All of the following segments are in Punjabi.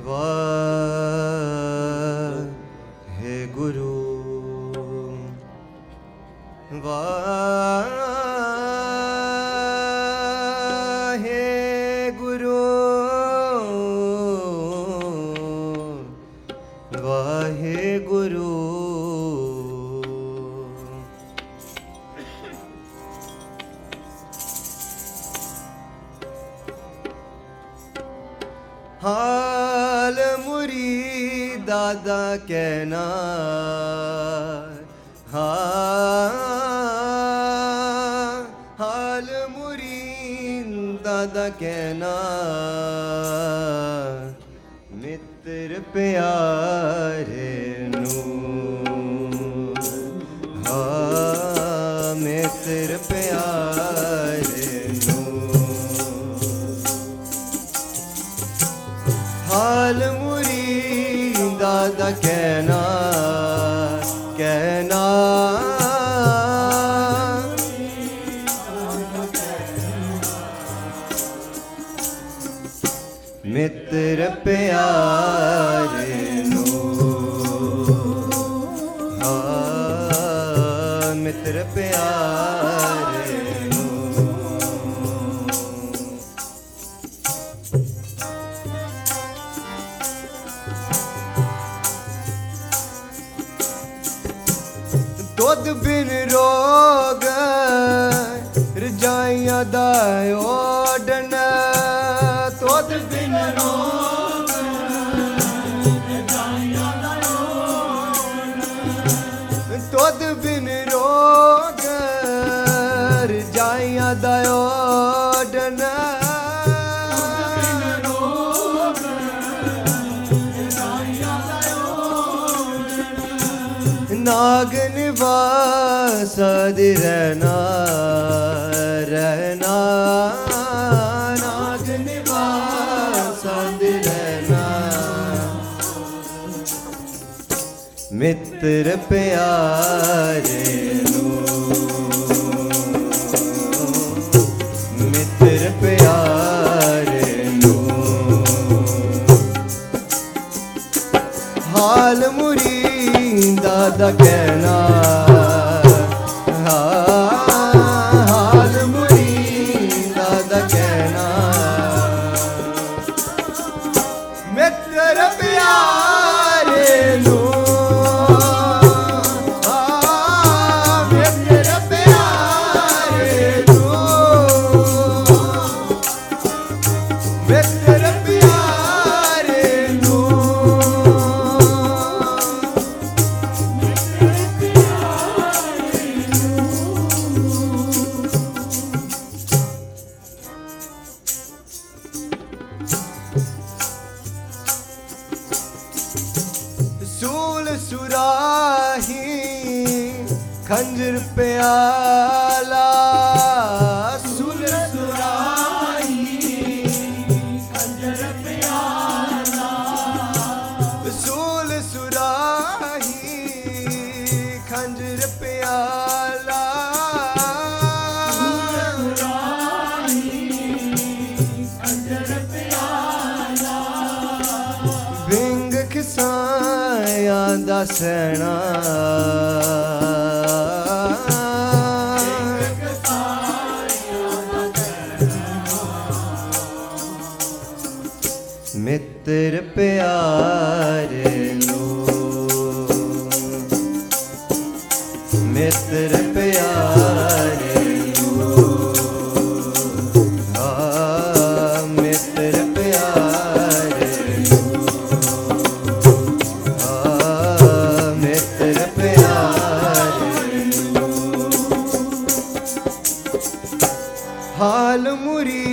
ਵਾਹਿਗੁਰੂ ਵਾਹਿਗੁਰੂ ਵਾਹਿਗੁਰੂ ਦਾ ਕਹਿਣਾ ਹਾਂ ਹਾਲ ਮੁਰੀਦਾ ਦਾ ਕਹਿਣਾ ਮਿੱਤਰ ਪਿਆਰੇ ਨੂੰ ਹਾਂ ਮਿੱਤਰ ਪਿਆਰੇ ਮਿੱਤਰ ਪਿਆਰੇ ਨੂੰ ਹਾਂ ਮਿੱਤਰ ਪਿਆਰੇ ਨੂੰ ਦੁੱਧ ਬਿਨ ਰੋਗ ਰਜਾਈਆਂ ਦਾ ਓਡਨ ਦੁੱਧ ਬਿਨ ਰੋਗ ਦੁੱਧ ਬਿਨ ਰੋਗ ਰਜਾਈਆਂ ਦਾ ਓਡਨ ਨਾਗ ਨਿਵਾਸ ਦੇ ਰਹਿਣਾ ਰਹਿਣਾ। ਮਿੱਤਰ ਪਿਆਰੇ ਮਿੱਤਰ ਪਿਆਰੇ ਨੂੰ ਸੂਲ वासना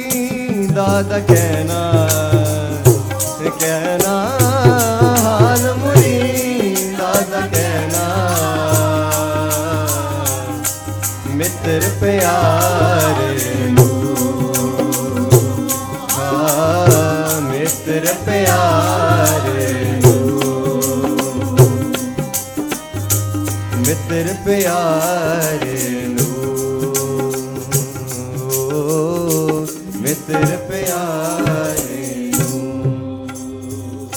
ਮੁਰੀਦਾ ਦਾ ਕਹਿਣਾ ਕਹਿਣਾ, ਹਾਲ ਮੁਰੀਦਾ ਦਾ ਕਹਿਣਾ। ਮਿੱਤਰ ਪਿਆਰੇ ਨੂੰ ਆ ਮਿੱਤਰ ਪਿਆਰੇ ਨੂੰ ਮਿੱਤਰ ਪਿਆਰੇ ਨੂੰ ਮਿੱਤਰ ਪਿਆਰੇ ਨੂੰ।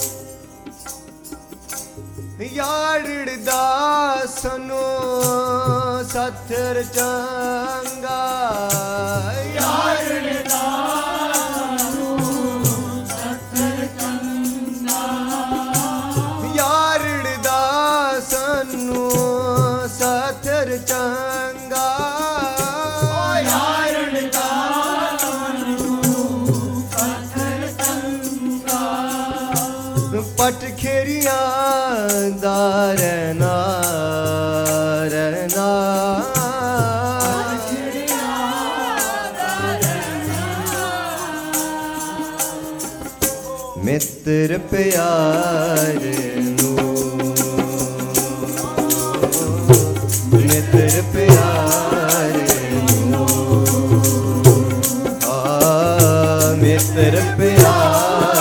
ਯਾਰੜਦਾ ਸੁਨੋ ਸਤਰ ਚੰਗਾ। ਯਾਰੜਦਾ ਚੰਗਾ। ਪਟ ਖੇਰੀਆਂ ਦਾ ਰਹਿਣਾ ਰਹਿਣਾ। ਮਿੱਤਰ ਪਿਆਰ ਨੂੰ। ਮਿੱਤਰ ਪਿਆਰ ਨੂੰ। ਆ ਮਿੱਤਰ ਪਿਆਰ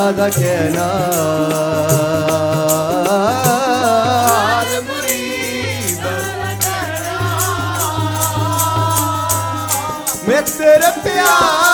ਮੁਰੀਦਾ ਦਾ ਕਹਿਣਾ ਮੁਰੀਦਾ ਮਿੱਤਰ ਪਿਆਰੇ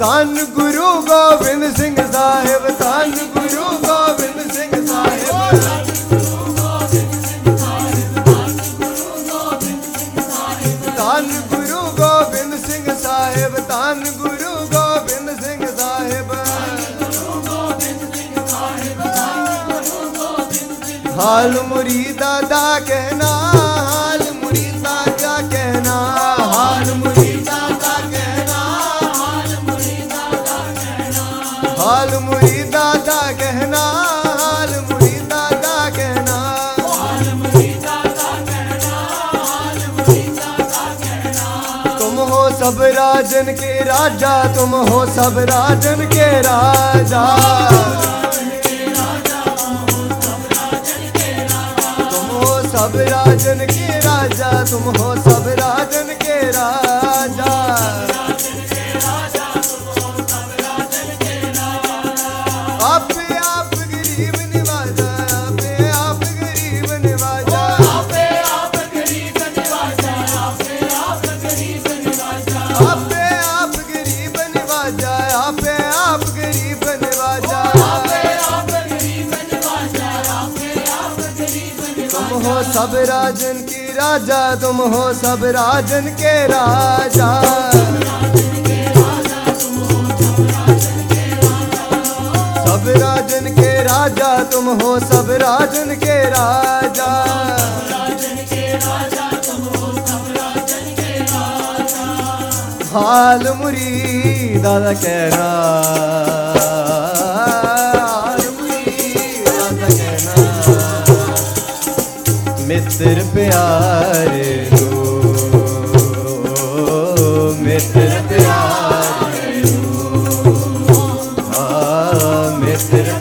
ਧੰਨ ਗੁਰੂ ਗੋਬਿੰਦ ਸਿੰਘ ਸਾਹਿਬ, ਧੰਨ ਗੁਰੂ ਗੋਬਿੰਦ ਸਿੰਘ ਸਾਹਿਬ। ਧੰਨ ਗੁਰੂ ਗੋਬਿੰਦ ਸਿੰਘ ਸਾਹਿਬ, ਧੰਨ ਗੁਰੂ ਗੋਬਿੰਦ ਸਿੰਘ ਸਾਹਿਬ। ਹਾਲ ਮੁਰੀਦਾ ਦਾ ਕਹਿਣਾ सब राजन के राजा, तुम हो सब राजन के राजा। तुम सब राजन के राजा, तुम हो सब राजन के राजा। सब राजन की राजा, तुम हो सब राजन के राजा। सब राजन के राजा, तुम हो सब राजन के राजा। हाल मुरी दादा कह रहा ਮਿੱਤਰ ਪਿਆਰੇ ਨੂੰ ਮਿੱਤਰ ਪਿਆਰੇ ਨੂੰ ਆ ਮਿੱਤਰ